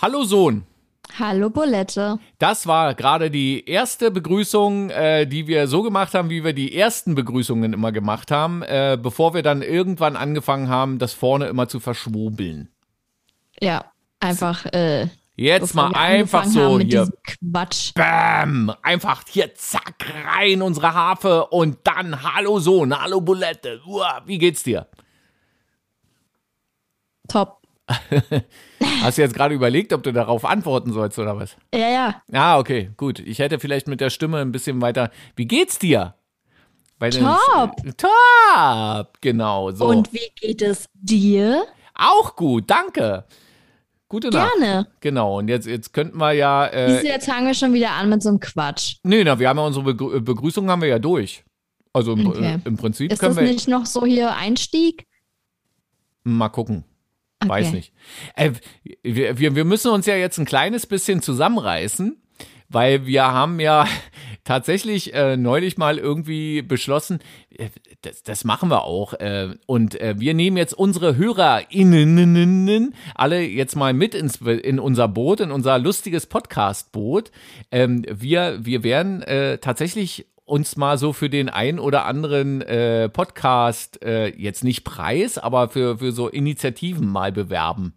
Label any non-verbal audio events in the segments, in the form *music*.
Hallo Sohn. Hallo Bulette. Das war gerade die erste Begrüßung, äh, die wir so gemacht haben, wie wir die ersten Begrüßungen immer gemacht haben, äh, bevor wir dann irgendwann angefangen haben, das vorne immer zu verschwobeln. Ja, einfach. Äh, Jetzt mal einfach so hier. Quatsch. Bam! Einfach hier zack rein unsere Harfe und dann Hallo Sohn, Hallo Bulette. Uah, wie geht's dir? Top. *laughs* Hast du jetzt gerade überlegt, ob du darauf antworten sollst oder was? Ja, ja. Ah, okay, gut. Ich hätte vielleicht mit der Stimme ein bisschen weiter. Wie geht's dir? Weil das- Top. Top, genau. So. Und wie geht es dir? Auch gut, danke. Gute Nacht. Gerne. Genau, und jetzt, jetzt könnten wir ja. Siehst du, Äh, jetzt fangen wir schon wieder an mit so einem Quatsch. nee, na, wir haben ja unsere Begrü Begrüßung haben wir ja durch. Also im, Okay. äh, im Prinzip Ist können das wir. nicht noch so hier Einstieg? Mal gucken. Okay. Weiß nicht. Äh, wir, wir, wir müssen uns ja jetzt ein kleines bisschen zusammenreißen, weil wir haben ja *laughs* tatsächlich äh, neulich mal irgendwie beschlossen, äh, das, das machen wir auch. Äh, und äh, wir nehmen jetzt unsere HörerInnen alle jetzt mal mit ins, in unser Boot, in unser lustiges Podcast-Boot. Ähm, wir, wir werden äh, tatsächlich uns mal so für den ein oder anderen äh, Podcast, äh, jetzt nicht Preis, aber für, für so Initiativen mal bewerben.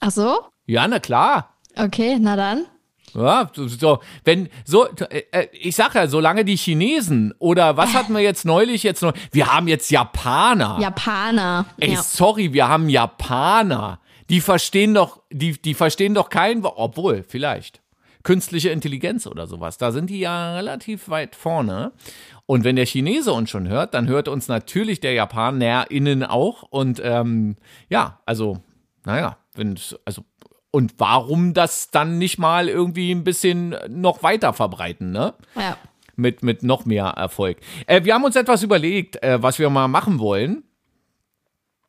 Ach so? Ja, na klar. Okay, na dann. Ja, so, wenn so, äh, äh, ich sag ja, solange die Chinesen oder was hatten wir jetzt neulich jetzt noch? Wir haben jetzt Japaner. Japaner. Ey, ja. sorry, wir haben Japaner. Die verstehen doch, die, die verstehen doch kein, Wo- obwohl, vielleicht. Künstliche Intelligenz oder sowas. Da sind die ja relativ weit vorne. Und wenn der Chinese uns schon hört, dann hört uns natürlich der JapanerInnen auch. Und ähm, ja, also, naja, wenn also und warum das dann nicht mal irgendwie ein bisschen noch weiter verbreiten, ne? ja. Mit, mit noch mehr Erfolg. Äh, wir haben uns etwas überlegt, äh, was wir mal machen wollen.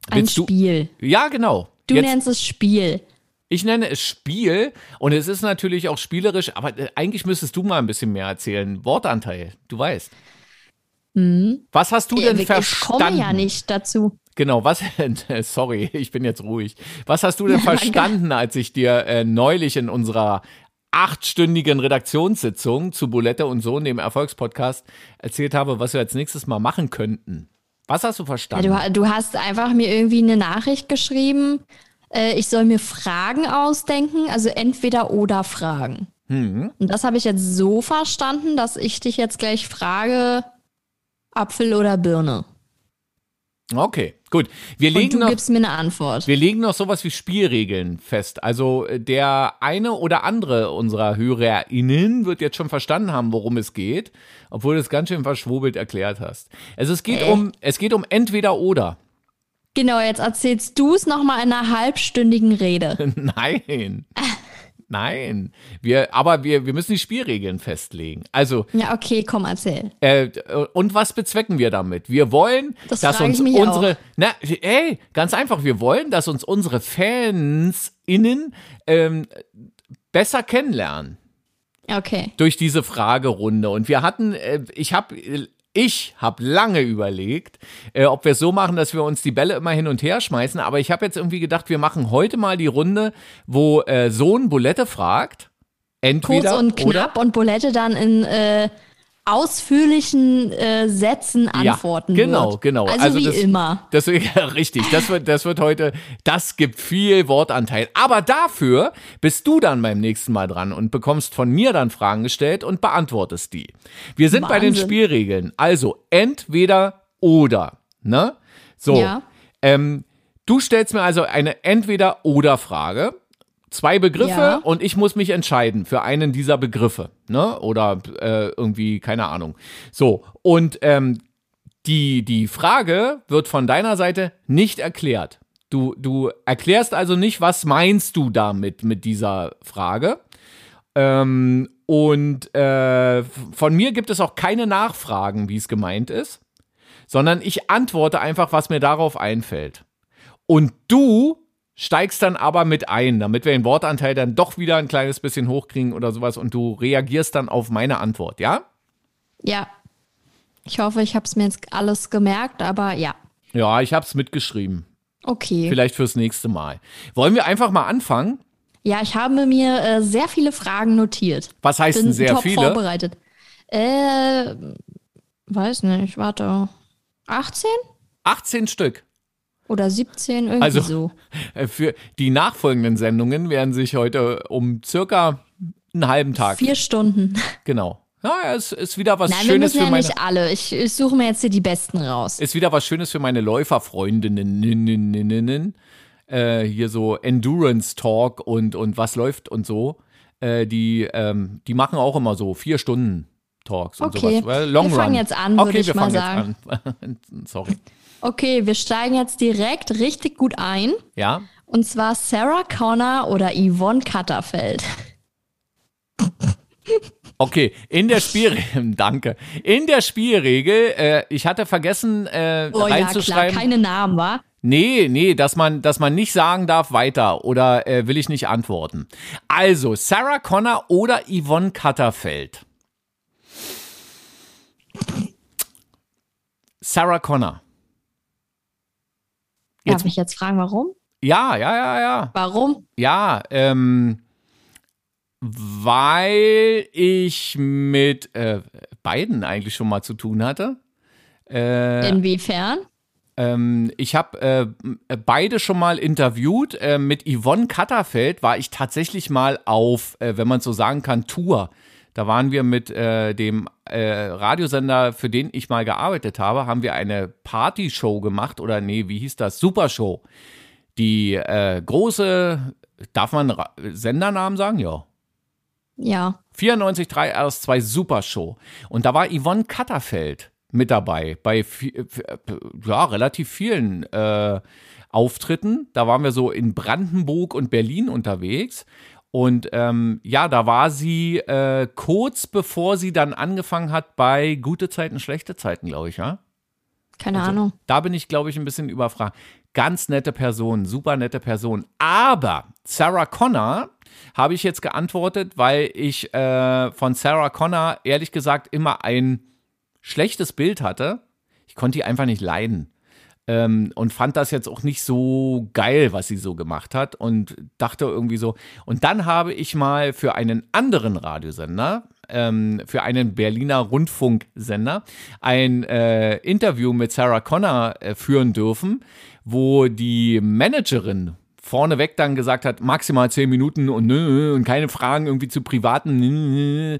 Ein Willst du- Spiel. Ja, genau. Du Jetzt, nennst es Spiel. Ich nenne es Spiel und es ist natürlich auch spielerisch, aber äh, eigentlich müsstest du mal ein bisschen mehr erzählen. Wortanteil, du weißt. Was hast du denn ich verstanden? komme ja nicht dazu. Genau, was, *laughs* sorry, ich bin jetzt ruhig. Was hast du denn verstanden, als ich dir äh, neulich in unserer achtstündigen Redaktionssitzung zu Bulette und Sohn, dem Erfolgspodcast, erzählt habe, was wir als nächstes mal machen könnten? Was hast du Ja, verstanden? du, du hast einfach mir irgendwie eine Nachricht geschrieben, äh, ich soll mir Fragen ausdenken, also entweder oder Fragen. Hm. Und das habe ich jetzt so verstanden, dass ich dich jetzt gleich frage, Apfel oder Birne. Okay, gut. Wir Und legen du noch. gibst mir eine Antwort. Wir legen noch sowas wie Spielregeln fest. Also äh, der eine oder andere unserer HörerInnen wird jetzt schon verstanden haben, worum es geht, obwohl du es ganz schön verschwobelt erklärt hast. Also es geht Äh. um, es geht um entweder oder. Genau, jetzt erzählst du es nochmal in einer halbstündigen Rede. *laughs* Nein. Nein. Wir, aber wir, wir müssen die Spielregeln festlegen. Also, Ja, okay, komm, erzähl. äh, und was bezwecken wir damit? Wir wollen, Das dass uns unsere, na, ey, ganz einfach, wir wollen, dass uns unsere Fans innen ähm, besser kennenlernen. Okay. durch diese Fragerunde. Und wir hatten, äh, ich habe ich habe lange überlegt, äh, ob wir es so machen, dass wir uns die Bälle immer hin und her schmeißen. Aber ich habe jetzt irgendwie gedacht, wir machen heute mal die Runde, wo äh, Sohn Bulette fragt. Entweder Kurz und oder. knapp und Bulette dann in äh, ausführlichen äh, Sätzen Ja, antworten genau, wird. genau. Also, Also wie das- immer. Das *laughs* ja, richtig. Das wird, das wird heute, das gibt viel Wortanteil. Aber dafür bist du dann beim nächsten Mal dran und bekommst von mir dann Fragen gestellt und beantwortest die. Wir sind bei den Wahnsinn. Spielregeln. Also entweder oder. Ne? So. Ja. Ähm, du stellst mir also eine Entweder-Oder-Frage. Zwei Begriffe Ja. und ich muss mich entscheiden für einen dieser Begriffe. Ne? Oder äh, irgendwie, keine Ahnung. So. Und ähm, die, die Frage wird von deiner Seite nicht erklärt. Du, du erklärst also nicht, was meinst du damit mit dieser Frage. Ähm, und äh, von mir gibt es auch keine Nachfragen, wie es gemeint ist, sondern ich antworte einfach, was mir darauf einfällt. Und du steigst dann aber mit ein, damit wir den Wortanteil dann doch wieder ein kleines bisschen hochkriegen oder sowas und du reagierst dann auf meine Antwort, ja? Ja. Ich hoffe, ich habe es mir jetzt alles gemerkt, aber ja. Ja, ich hab's mitgeschrieben. Okay. Vielleicht fürs nächste Mal. Wollen wir einfach mal anfangen? Ja, ich habe mir äh, sehr viele Fragen notiert. Was heißt Bin denn sehr top viele? vorbereitet. Äh, weiß nicht, warte. 18 18 Stück. Oder 17, irgendwie Also- so. *laughs* Äh, Für die nachfolgenden Sendungen werden sich heute um circa einen halben Tag. Vier Stunden. *laughs* Genau. Ja, es ist wieder was Nein, wir Schönes müssen für ja meine. nicht alle. Ich, ich suche mir jetzt hier die besten raus. Ist wieder was Schönes für meine Läuferfreundinnen. Äh, hier so Endurance Talk und, und was läuft und so. Äh, die, ähm, die machen auch immer so vier Stunden Talks und Okay. sowas. Long Wir fangen Run. jetzt an, okay, würde ich wir mal an. *laughs* Sorry. Okay, wir steigen jetzt direkt richtig gut ein. Ja. Und zwar Sarah Connor oder Yvonne Katterfeld. Okay, in der Spielregel, *laughs* danke. In der Spielregel, äh, ich hatte vergessen äh, Oh ja, klar, reinzuschreiben. keine Namen, wa? Nee, nee, dass man, dass man nicht sagen darf weiter oder äh, will ich nicht antworten. Also, Sarah Connor oder Yvonne Katterfeld? Sarah Connor. Darf Jetzt- ich jetzt fragen, warum? Ja, ja, ja, ja. Warum? Ja, ähm, weil ich mit äh, beiden eigentlich schon mal zu tun hatte. Äh, Inwiefern? Ähm, ich habe äh, beide schon mal interviewt. Äh, mit Yvonne Katterfeld war ich tatsächlich mal auf, äh, wenn man so sagen kann, Tour. Da waren wir mit äh, dem äh, Radiosender, für den ich mal gearbeitet habe, haben wir eine Partyshow gemacht oder nee, wie hieß das? Supershow. Die äh, große, darf man Ra Sendernamen sagen? Ja. Ja. 94.3 RS2 Supershow. Und da war Yvonne Katterfeld mit dabei bei ja, relativ vielen äh, Auftritten. Da waren wir so in Brandenburg und Berlin unterwegs. Und ähm, ja, da war sie äh, kurz bevor sie dann angefangen hat bei Gute Zeiten, schlechte Zeiten, glaube ich, ja? Keine Also Ahnung. Da bin ich, glaube ich, ein bisschen überfragt. Ganz nette Person, super nette Person. Aber Sarah Connor habe ich jetzt geantwortet, weil ich äh, von Sarah Connor ehrlich gesagt immer ein schlechtes Bild hatte. Ich konnte die einfach nicht leiden. Ähm, und fand das jetzt auch nicht so geil, was sie so gemacht hat. Und dachte irgendwie so. Und dann habe ich mal für einen anderen Radiosender, ähm, für einen Berliner Rundfunksender, ein äh, Interview mit Sarah Connor äh, führen dürfen, wo die Managerin vorneweg dann gesagt hat, maximal zehn Minuten und nö, und keine Fragen irgendwie zu privaten. Nö,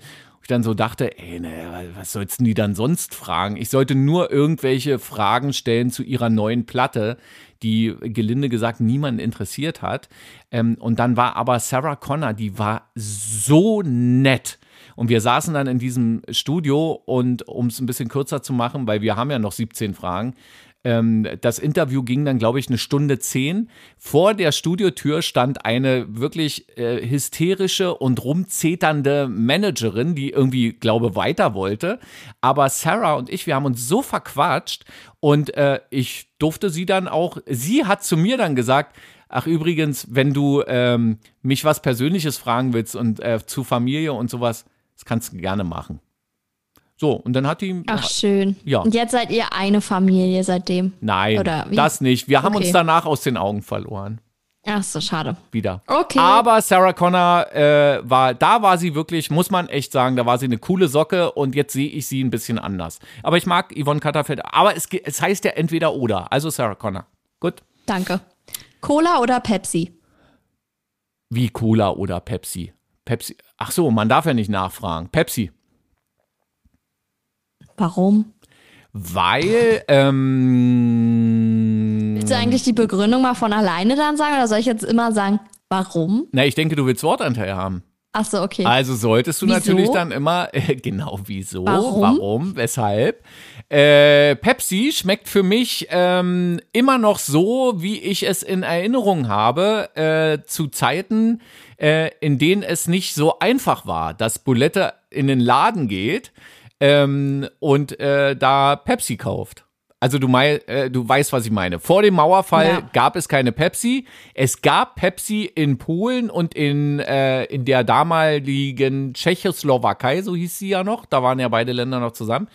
dann so dachte, ey, ne, was sollst denn die dann sonst fragen? Ich sollte nur irgendwelche Fragen stellen zu ihrer neuen Platte, die gelinde gesagt niemanden interessiert hat. Ähm, und dann war aber Sarah Connor, die war so nett. Und wir saßen dann in diesem Studio und um es ein bisschen kürzer zu machen, weil wir haben ja noch 17 Fragen, ähm, das Interview ging dann, glaube ich, eine Stunde zehn. Vor der Studiotür stand eine wirklich äh, hysterische und rumzeternde Managerin, die irgendwie, glaube weiter wollte. Aber Sarah und ich, wir haben uns so verquatscht und äh, ich durfte sie dann auch, sie hat zu mir dann gesagt, Ach übrigens, wenn du ähm, mich was Persönliches fragen willst und äh, zu Familie und sowas, das kannst du gerne machen. So, und dann hat die. Ach, schön. Ja. Und jetzt seid ihr eine Familie seitdem. Nein, das nicht. Wir haben Okay. uns danach aus den Augen verloren. Ach so, schade. Wieder. Okay. Aber Sarah Connor äh, war, da war sie wirklich, muss man echt sagen, da war sie eine coole Socke und jetzt sehe ich sie ein bisschen anders. Aber ich mag Yvonne Katterfeld. Aber es, es heißt ja entweder oder. Also Sarah Connor. Gut. Danke. Cola oder Pepsi? Wie Cola oder Pepsi? Pepsi. Ach so, man darf ja nicht nachfragen. Pepsi. Warum? Weil, ähm, Willst du eigentlich die Begründung mal von alleine dann sagen oder soll ich jetzt immer sagen, warum? na, ich denke, du willst Wortanteil haben. Ach so, okay. Also solltest du Wieso? natürlich dann immer, *laughs* äh, genau wieso, Warum? warum weshalb. Äh, Pepsi schmeckt für mich ähm, immer noch so, wie ich es in Erinnerung habe, äh, zu Zeiten, äh, in denen es nicht so einfach war, dass Bulette in den Laden geht ähm, und äh, da Pepsi kauft. Also du, mei äh, du weißt, was ich meine. Vor dem Mauerfall Ja. gab es keine Pepsi. Es gab Pepsi in Polen und in, äh, in der damaligen Tschechoslowakei, so hieß sie ja noch. Da waren ja beide Länder noch zusammen.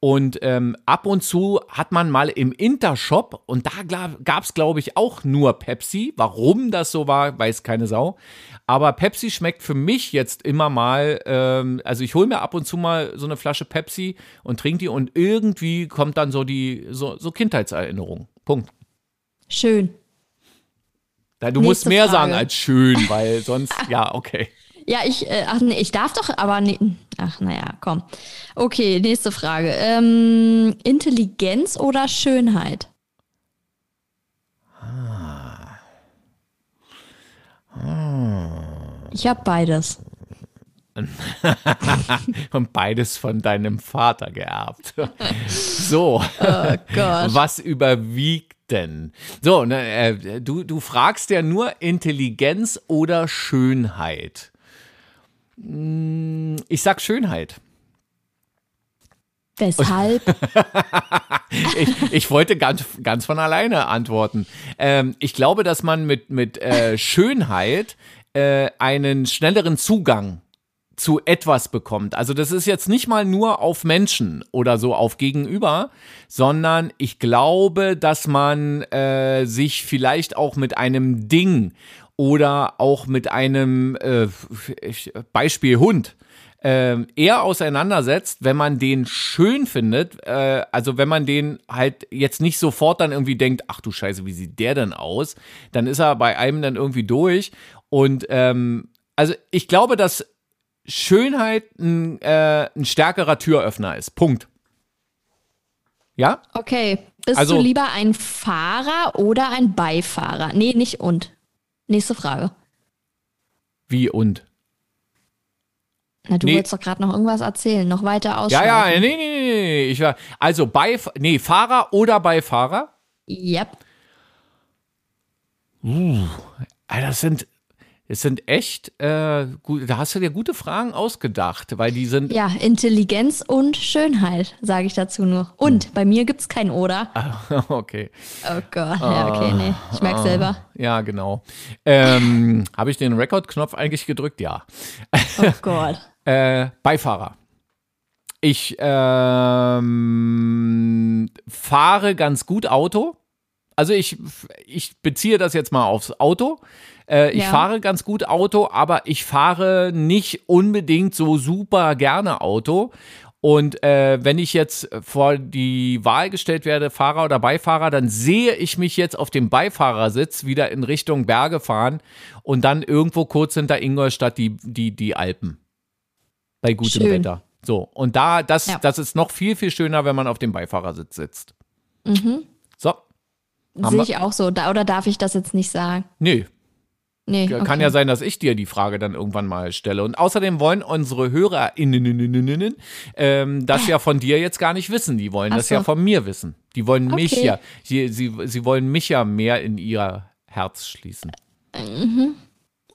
Und ähm, ab und zu hat man mal im Intershop, und da gab es, glaube ich, auch nur Pepsi. Warum das so war, weiß keine Sau. Aber Pepsi schmeckt für mich jetzt immer mal, ähm, also ich hole mir ab und zu mal so eine Flasche Pepsi und trinke die und irgendwie kommt dann so die, so, so Kindheitserinnerung. Punkt. Schön. Da, du Nächste musst mehr Frage. sagen als schön, *laughs* weil sonst, ja, okay. Ja, ich, äh, ach nee, ich darf doch, aber nee, ach naja, komm. Okay, nächste Frage. Ähm, Intelligenz oder Schönheit? Ah. Ah. Ich habe beides. *laughs* Und beides von deinem Vater geerbt. *laughs* so. Oh Gott. Was überwiegt denn? So, ne, äh, du, du fragst ja nur Intelligenz oder Schönheit. Mm, ich sag Schönheit. Weshalb? *laughs* ich, ich, wollte ganz, ganz von alleine antworten. Ähm, ich glaube, dass man mit, mit äh, Schönheit äh, einen schnelleren Zugang zu etwas bekommt. Also das ist jetzt nicht mal nur auf Menschen oder so auf Gegenüber, sondern ich glaube, dass man äh, sich vielleicht auch mit einem Ding oder auch mit einem äh, Beispiel Hund äh, eher auseinandersetzt, wenn man den schön findet, äh, also wenn man den halt jetzt nicht sofort dann irgendwie denkt, ach du Scheiße, wie sieht der denn aus? Dann ist er bei einem dann irgendwie durch. Und ähm, also ich glaube, dass Schönheit ein, äh, ein stärkerer Türöffner ist. Punkt. Ja? Okay. Bist also, du lieber ein Fahrer oder ein Beifahrer? Nee, nicht und. Nächste Frage. Wie und? Na, du nee. wolltest doch gerade noch irgendwas erzählen, noch weiter ausschreiben. Ja, ja, nee, nee, nee, nee. Ich war, also bei, nee, Fahrer oder Beifahrer? Yep. Uh, das sind, es sind echt, äh, gut, da hast du dir gute Fragen ausgedacht, weil die sind. Ja, Intelligenz und Schönheit, sage ich dazu nur. Und hm. bei mir gibt es kein Oder. Ah, *laughs* okay. Oh Gott, ja, okay, nee, ich merke selber. Ja, genau. Ähm, *laughs* Habe ich den Rekordknopf eigentlich gedrückt? Ja. Oh Gott. *laughs* äh, Beifahrer. Ich ähm, fahre ganz gut Auto. Also ich, ich beziehe das jetzt mal aufs Auto. Äh, ich ja. fahre ganz gut Auto, aber ich fahre nicht unbedingt so super gerne Auto. Und äh, wenn ich jetzt vor die Wahl gestellt werde, Fahrer oder Beifahrer, dann sehe ich mich jetzt auf dem Beifahrersitz wieder in Richtung Berge fahren und dann irgendwo kurz hinter Ingolstadt die, die, die Alpen. Bei gutem Schön. Wetter. So, und da, das, ja. das ist noch viel, viel schöner, wenn man auf dem Beifahrersitz sitzt. Mhm. So. Sehe ich auch so. Da, oder darf ich das jetzt nicht sagen? Nee, Nee, okay. Kann ja sein, dass ich dir die Frage dann irgendwann mal stelle. Und außerdem wollen unsere HörerInnen ähm, das ja von dir jetzt gar nicht wissen. Die wollen Ach das so. ja von mir wissen. Die wollen okay. mich ja, sie, sie, sie wollen mich ja mehr in ihr Herz schließen. Mhm.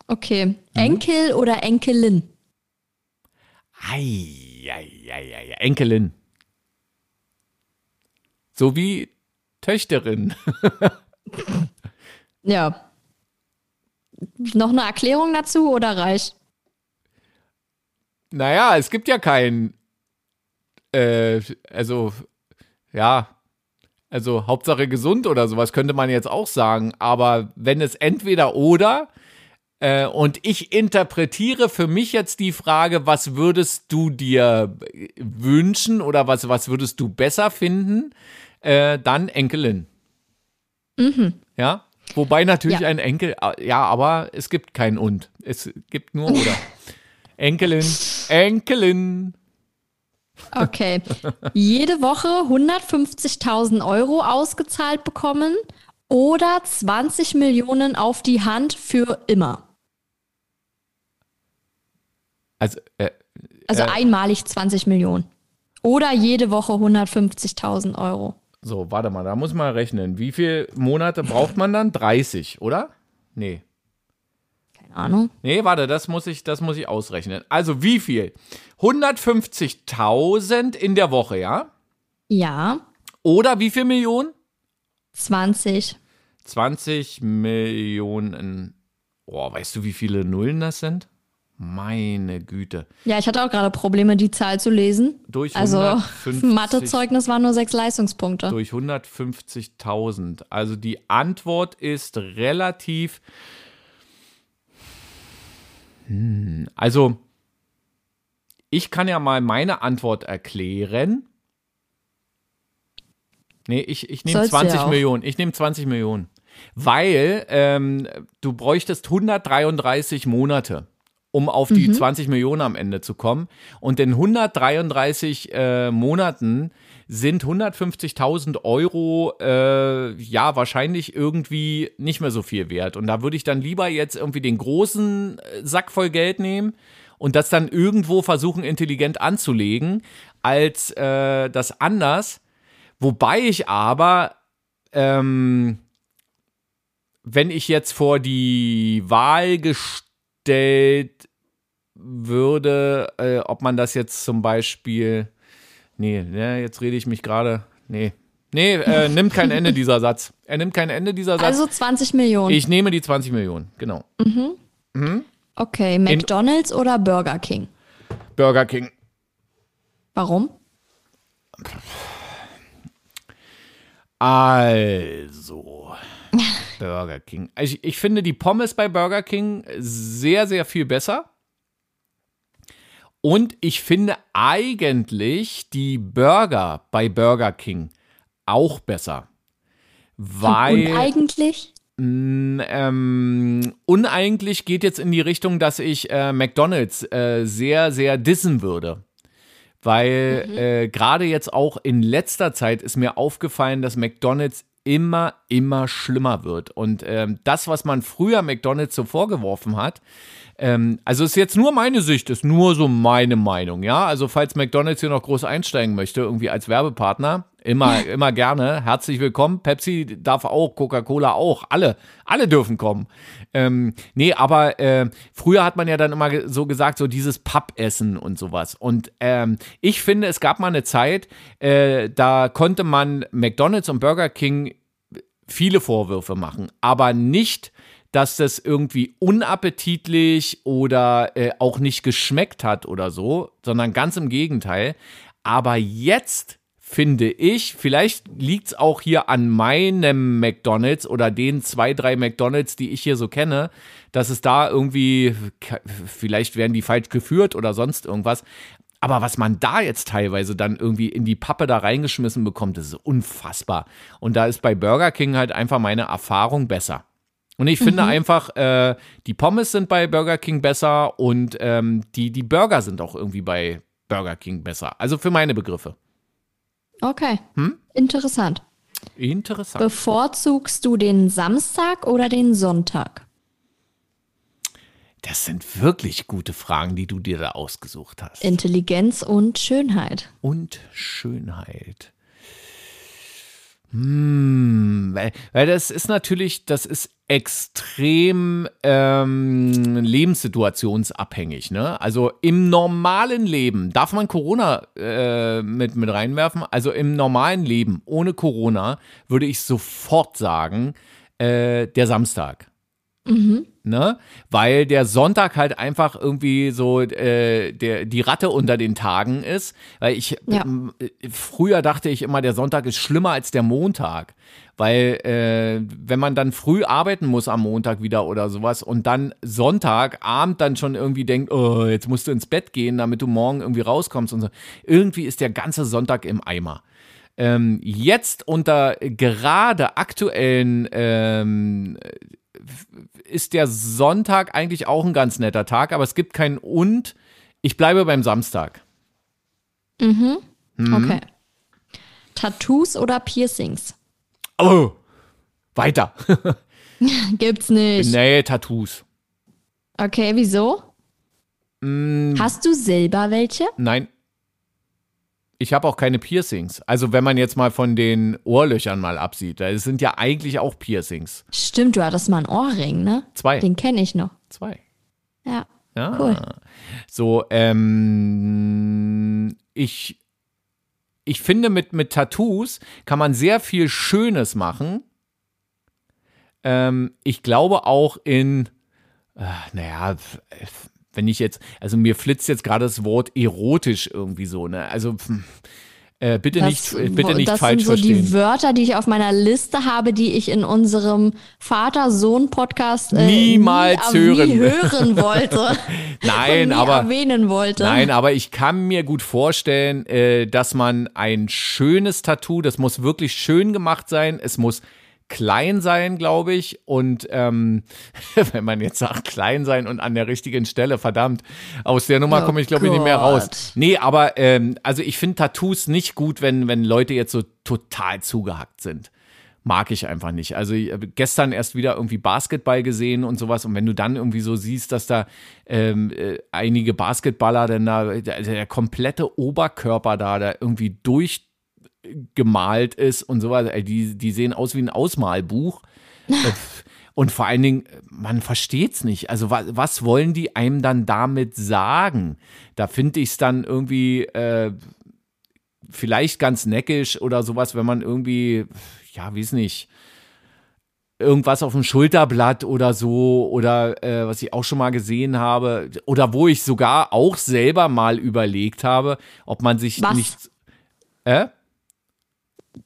Okay. Mhm. Enkel oder Enkelin? Ei, ei, ei, ei, Enkelin. So wie Töchterin. *laughs* ja. Noch eine Erklärung dazu oder reicht? Naja, es gibt ja keinen. Äh, also, ja. Also, Hauptsache gesund oder sowas könnte man jetzt auch sagen. Aber wenn es entweder oder. Äh, und ich interpretiere für mich jetzt die Frage, was würdest du dir wünschen oder was, was würdest du besser finden? Äh, dann Enkelin. Mhm. Ja? Wobei natürlich ja. ein Enkel, äh, ja, aber es gibt kein und. Es gibt nur oder. *laughs* Enkelin, Enkelin. Okay. Jede Woche 150.000 Euro ausgezahlt bekommen oder 20 Millionen auf die Hand für immer. Also, äh, also äh, einmalig 20 Millionen. Oder jede Woche 150.000 Euro. So, warte mal, da muss man rechnen. Wie viele Monate braucht man dann? 30, oder? Nee. Keine Ahnung. Nee, warte, das muss ich, das muss ich ausrechnen. Also wie viel? 150.000 in der Woche, ja? Ja. Oder wie viel Millionen? 20. 20 Millionen. Oh, weißt du, wie viele Nullen das sind? Meine Güte. Ja, ich hatte auch gerade Probleme, die Zahl zu lesen. Durch Also 150 *laughs* Mathezeugnis waren nur sechs Leistungspunkte. durch 150.000. Also die Antwort ist relativ. Hm, also ich kann ja mal meine Antwort erklären. Nee, ich, ich nehme Sollst du 20 ja auch. Millionen. Ich nehme 20 Millionen. Weil ähm, du bräuchtest 133 Monate, um auf die 20 Millionen am Ende zu kommen. Und in 133 äh, Monaten sind 150.000 Euro äh, ja wahrscheinlich irgendwie nicht mehr so viel wert. Und da würde ich dann lieber jetzt irgendwie den großen äh, Sack voll Geld nehmen und das dann irgendwo versuchen, intelligent anzulegen, als äh, das anders. Wobei ich aber, ähm, wenn ich jetzt vor die Wahl gestellt würde, äh, ob man das jetzt zum Beispiel, nee, ne, jetzt rede ich mich gerade, nee, nee, äh, *laughs* nimmt kein Ende dieser Satz. Er nimmt kein Ende dieser Satz. Also 20 Millionen. ich nehme die 20 Millionen, genau. okay, McDonald's oder Burger King? Burger King. Warum? Also, *laughs* Burger King. Ich, ich finde die Pommes bei Burger King sehr, sehr viel besser. Und ich finde eigentlich die Burger bei Burger King auch besser. Weil. Und eigentlich? Ähm, uneigentlich geht jetzt in die Richtung, dass ich äh, McDonalds äh, sehr, sehr dissen würde. Weil äh, gerade jetzt auch in letzter Zeit ist mir aufgefallen, dass McDonalds immer, immer schlimmer wird. Und ähm, das, was man früher McDonalds so vorgeworfen hat, ähm, also ist jetzt nur meine Sicht, ist nur so meine Meinung, ja. Also falls McDonalds hier noch groß einsteigen möchte, irgendwie als Werbepartner, immer, immer gerne. Herzlich willkommen. Pepsi darf auch, Coca-Cola auch, alle, alle dürfen kommen. Ähm, nee, aber äh, früher hat man ja dann immer so gesagt, so dieses Pappessen und sowas. Und ähm, ich finde, es gab mal eine Zeit, äh, da konnte man McDonalds und Burger King viele Vorwürfe machen, aber nicht, dass das irgendwie unappetitlich oder äh, auch nicht geschmeckt hat oder so, sondern ganz im Gegenteil. Aber jetzt finde ich, vielleicht liegt es auch hier an meinem McDonalds oder den zwei, drei McDonalds, die ich hier so kenne, dass es da irgendwie, vielleicht werden die falsch geführt oder sonst irgendwas. Aber was man da jetzt teilweise dann irgendwie in die Pappe da reingeschmissen bekommt, ist unfassbar. Und da ist bei Burger King halt einfach meine Erfahrung besser. Und ich finde einfach, äh, die Pommes sind bei Burger King besser und ähm, die, die Burger sind auch irgendwie bei Burger King besser. Also für meine Begriffe. Okay. Hm? Interessant. Interessant. Bevorzugst du den Samstag oder den Sonntag? Das sind wirklich gute Fragen, die du dir da ausgesucht hast. Intelligenz und Schönheit. und Schönheit. Hm, weil, weil das ist natürlich, das ist extrem ähm, lebenssituationsabhängig. Ne? Also im normalen Leben, darf man Corona äh, mit, mit reinwerfen? Also im normalen Leben, ohne Corona, würde ich sofort sagen, äh, der Samstag. Ne? Weil der Sonntag halt einfach irgendwie so äh, der, die Ratte unter den Tagen ist. Weil ich Ja. früher dachte ich immer, der Sonntag ist schlimmer als der Montag. Weil äh, wenn man dann früh arbeiten muss am Montag wieder oder sowas und dann Sonntagabend dann schon irgendwie denkt, oh, jetzt musst du ins Bett gehen, damit du morgen irgendwie rauskommst und so. Irgendwie ist der ganze Sonntag im Eimer. Ähm, jetzt unter gerade aktuellen ähm, ist der Sonntag eigentlich auch ein ganz netter Tag, aber es gibt kein Und. Ich bleibe beim Samstag. Mhm. Okay. Tattoos oder Piercings? Oh, weiter. *laughs* Gibt's nicht. nee, Tattoos. Okay, wieso? Mm. Hast du selber welche? Nein. Ich habe auch keine Piercings. Also wenn man jetzt mal von den Ohrlöchern mal absieht, das sind ja eigentlich auch Piercings. Stimmt, du hattest mal einen Ohrring, ne? Zwei. Den kenne ich noch. Zwei. Ja. Ja. Cool. So, ähm, ich, ich finde, mit, mit Tattoos kann man sehr viel Schönes machen. Ähm, ich glaube auch in, äh, naja, wenn ich jetzt, also mir flitzt jetzt gerade das Wort erotisch irgendwie so, ne? Also äh, bitte Das, nicht, äh, bitte nicht das falsch sind so verstehen. die Wörter, die ich auf meiner Liste habe, die ich in unserem Vater-Sohn-Podcast äh, Niemals nie, hören. nie hören wollte. *laughs* Nein, und nie aber- erwähnen wollte. Nein, aber ich kann mir gut vorstellen, äh, dass man ein schönes Tattoo, das muss wirklich schön gemacht sein, es muss klein sein, glaube ich. Und ähm, *laughs* wenn man jetzt sagt, klein sein und an der richtigen Stelle, verdammt, aus der Nummer Oh komme ich, glaube ich, nicht mehr raus. Nee, aber ähm, also ich finde Tattoos nicht gut, wenn, wenn Leute jetzt so total zugehackt sind. Mag ich einfach nicht. Also gestern erst wieder irgendwie Basketball gesehen und sowas. Und wenn du dann irgendwie so siehst, dass da ähm, äh, einige Basketballer dann da, der, der komplette Oberkörper da, da irgendwie durchgemalt ist und sowas, ey, die, die sehen aus wie ein Ausmalbuch. Äh, Und vor allen Dingen, man versteht's nicht. Also was, was wollen die einem dann damit sagen? Da finde ich es dann irgendwie äh, vielleicht ganz neckisch oder sowas, wenn man irgendwie, ja, weiß nicht, irgendwas auf dem Schulterblatt oder so oder äh, was ich auch schon mal gesehen habe oder wo ich sogar auch selber mal überlegt habe, ob man sich Was? nicht äh?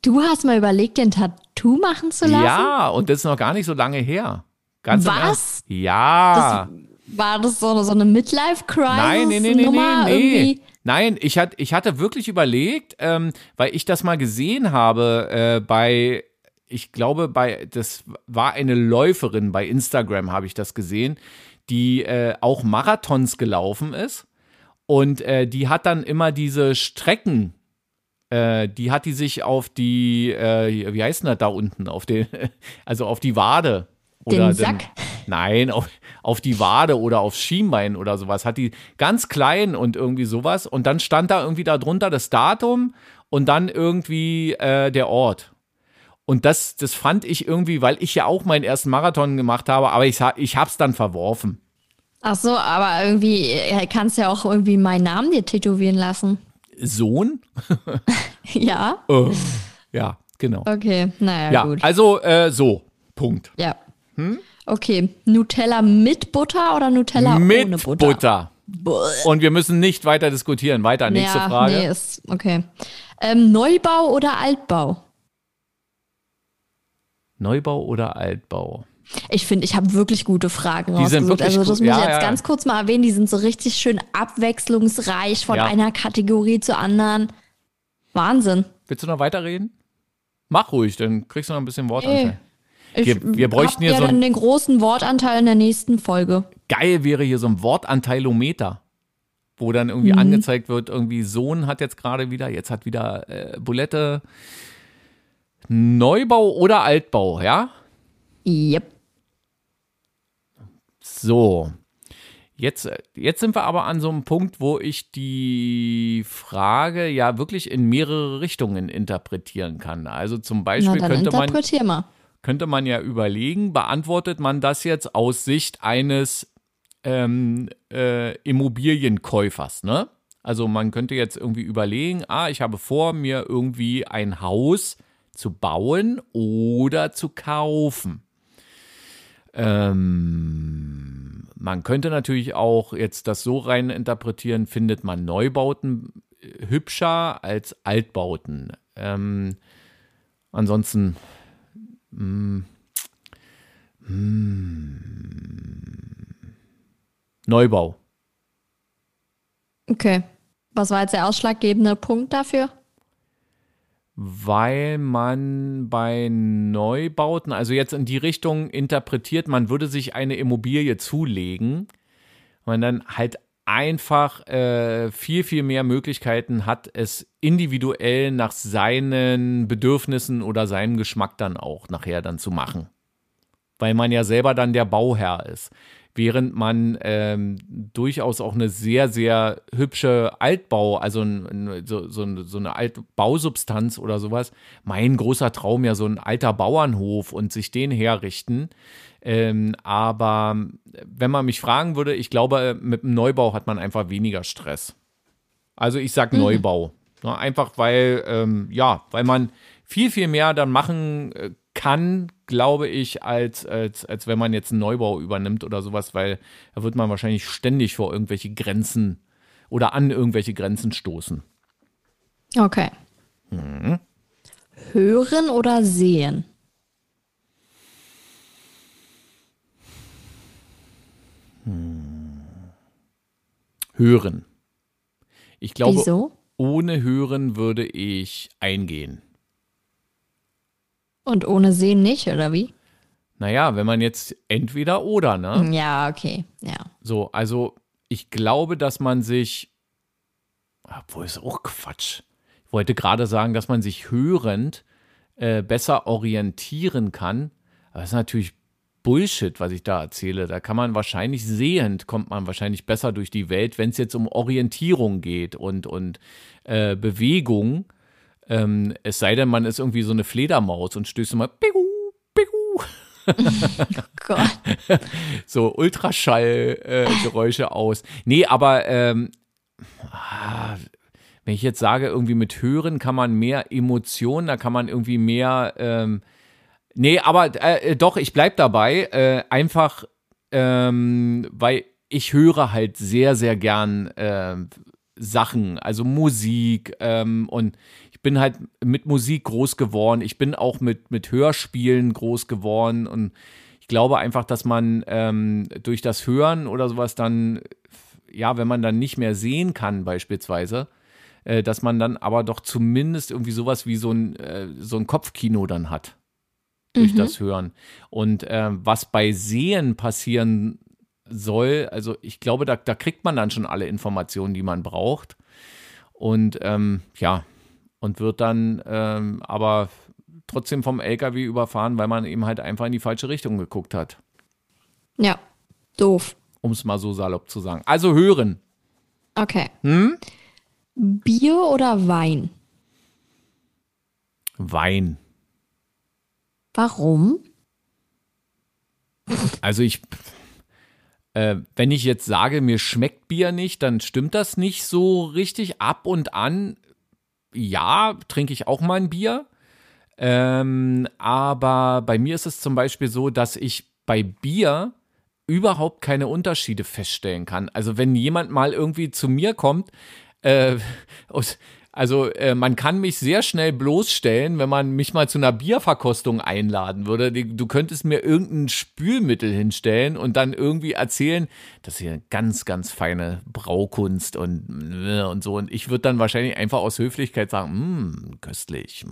Du hast mal überlegt, den Tattoo machen zu lassen? Ja, und das ist noch gar nicht so lange her. Ganz Was? Ja. War das so, so eine Midlife-Crisis? Nein, nee, nee, nee, Nummer nee, nee. irgendwie? Nein, ich, hat, ich hatte wirklich überlegt, ähm, weil ich das mal gesehen habe äh, bei, ich glaube, bei, das war eine Läuferin bei Instagram, habe ich das gesehen, die äh, auch Marathons gelaufen ist. Und äh, die hat dann immer diese Strecken, äh, die hat die sich auf die, äh, wie heißt denn das da unten, auf den, *laughs* also auf die Wade. Den Oder Sack? Nein, auf, auf die Wade oder aufs Schienbein oder sowas. Hat die ganz klein und irgendwie sowas. Und dann stand da irgendwie da drunter das Datum und dann irgendwie äh, der Ort. Und das, das fand ich irgendwie, weil ich ja auch meinen ersten Marathon gemacht habe, aber ich, ich hab's dann verworfen. Ach so, aber irgendwie äh, kannst ja auch irgendwie meinen Namen dir tätowieren lassen. Sohn? *laughs* ja, Äh, ja, genau. okay, naja, Ja, gut. also äh, so, Punkt. Ja. Okay, Nutella mit Butter oder Nutella Mit ohne Butter? Butter. Und wir müssen nicht weiter diskutieren. Weiter, nächste ja, Frage. Nee, ist okay. Ähm, Neubau oder Altbau? Neubau oder Altbau? Ich finde, ich habe wirklich gute Fragen Die rausgesucht. Also das muss ich Ja, jetzt ja. ganz kurz mal erwähnen. Die sind so richtig schön abwechslungsreich von Ja. einer Kategorie zur anderen. Wahnsinn. Willst du noch weiterreden? Mach ruhig, dann kriegst du noch ein bisschen Wortanteil. Ich Wir- wir bräuchten hier ja so ein- dann den großen Wortanteil in der nächsten Folge. Geil wäre hier so ein Wortanteilometer, wo dann irgendwie Mhm. angezeigt wird, irgendwie Sohn hat jetzt gerade wieder, jetzt hat wieder äh, Bulette. Neubau oder Altbau, ja? Yep. So. Jetzt, jetzt sind wir aber an so einem Punkt, wo ich die Frage ja wirklich in mehrere Richtungen interpretieren kann. Also zum Na, Beispiel dann könnte man, könnte man ja überlegen, beantwortet man das jetzt aus Sicht eines ähm, äh, Immobilienkäufers, ne? Also man könnte jetzt irgendwie überlegen, ah, ich habe vor, mir irgendwie ein Haus zu bauen oder zu kaufen. Ähm, man könnte natürlich auch jetzt das so rein interpretieren, findet man Neubauten äh, hübscher als Altbauten. Ähm, ansonsten mm, mm, Neubau. Okay. Was war jetzt der ausschlaggebende Punkt dafür? Weil man bei Neubauten, also jetzt in die Richtung interpretiert, man würde sich eine Immobilie zulegen, man dann halt einfach äh, viel, viel mehr Möglichkeiten hat, es individuell nach seinen Bedürfnissen oder seinem Geschmack dann auch nachher dann zu machen. Weil man ja selber dann der Bauherr ist. Während man ähm, durchaus auch eine sehr, sehr hübsche Altbau, also ein, so, so, eine- so eine alte Bausubstanz oder sowas, mein großer Traum ja so ein alter Bauernhof und sich den herrichten. Ähm, aber wenn man mich fragen würde, ich glaube, mit dem Neubau hat man einfach weniger Stress. Also ich sag Neubau. Ja, einfach weil, ähm, ja, weil man viel, viel mehr dann machen äh, kann, glaube ich, als, als, als wenn man jetzt einen Neubau übernimmt oder sowas, weil da wird man wahrscheinlich ständig vor irgendwelche Grenzen oder an irgendwelche Grenzen stoßen. Okay. Mhm. Hören oder sehen? Hm. Hören. Ich glaube, Wieso? ohne Hören würde ich eingehen. Und ohne Sehen nicht, oder wie? Naja, wenn man jetzt entweder oder, ne? Ja, okay, ja. So, also ich glaube, dass man sich, obwohl ist auch Quatsch. Ich wollte gerade sagen, dass man sich hörend äh, besser orientieren kann. Aber das ist natürlich Bullshit, was ich da erzähle. Da kann man wahrscheinlich sehend, kommt man wahrscheinlich besser durch die Welt, wenn es jetzt um Orientierung geht und, und äh, Bewegung. Ähm, es sei denn, man ist irgendwie so eine Fledermaus und stößt immer Pigu, Pigu. oh *laughs* Gott. *laughs* so Ultraschallgeräusche äh, aus. Nee, aber ähm, ah, wenn ich jetzt sage, irgendwie mit Hören kann man mehr Emotionen, da kann man irgendwie mehr. Ähm, nee, aber äh, doch, ich bleib dabei. Äh, einfach, ähm, weil ich höre halt sehr, sehr gern äh, Sachen, also Musik ähm, und bin halt mit Musik groß geworden. Ich bin auch mit, mit Hörspielen groß geworden und ich glaube einfach, dass man ähm, durch das Hören oder sowas dann, ja, wenn man dann nicht mehr sehen kann, beispielsweise, äh, dass man dann aber doch zumindest irgendwie sowas wie so ein, äh, so ein Kopfkino dann hat. Durch mhm. das Hören. Und äh, was bei Sehen passieren soll, also ich glaube, da, da kriegt man dann schon alle Informationen, die man braucht. Und ähm, ja, und wird dann ähm, aber trotzdem vom LKW überfahren, weil man eben halt einfach in die falsche Richtung geguckt hat. Ja, doof. Um es mal so salopp zu sagen. Also hören. Okay. Hm? Bier oder Wein? Wein. Warum? Also ich, äh, wenn ich jetzt sage, mir schmeckt Bier nicht, dann stimmt das nicht so richtig. Ab und an ja, trinke ich auch mal ein Bier. Ähm, aber bei mir ist es zum Beispiel so, dass ich bei Bier überhaupt keine Unterschiede feststellen kann. Also wenn jemand mal irgendwie zu mir kommt, äh, *laughs* und also äh, man kann mich sehr schnell bloßstellen, wenn man mich mal zu einer Bierverkostung einladen würde. Du könntest mir irgendein Spülmittel hinstellen und dann irgendwie erzählen, das ist hier ganz, ganz feine Braukunst und, äh, und so. Und ich würde dann wahrscheinlich einfach aus Höflichkeit sagen, mmm, köstlich,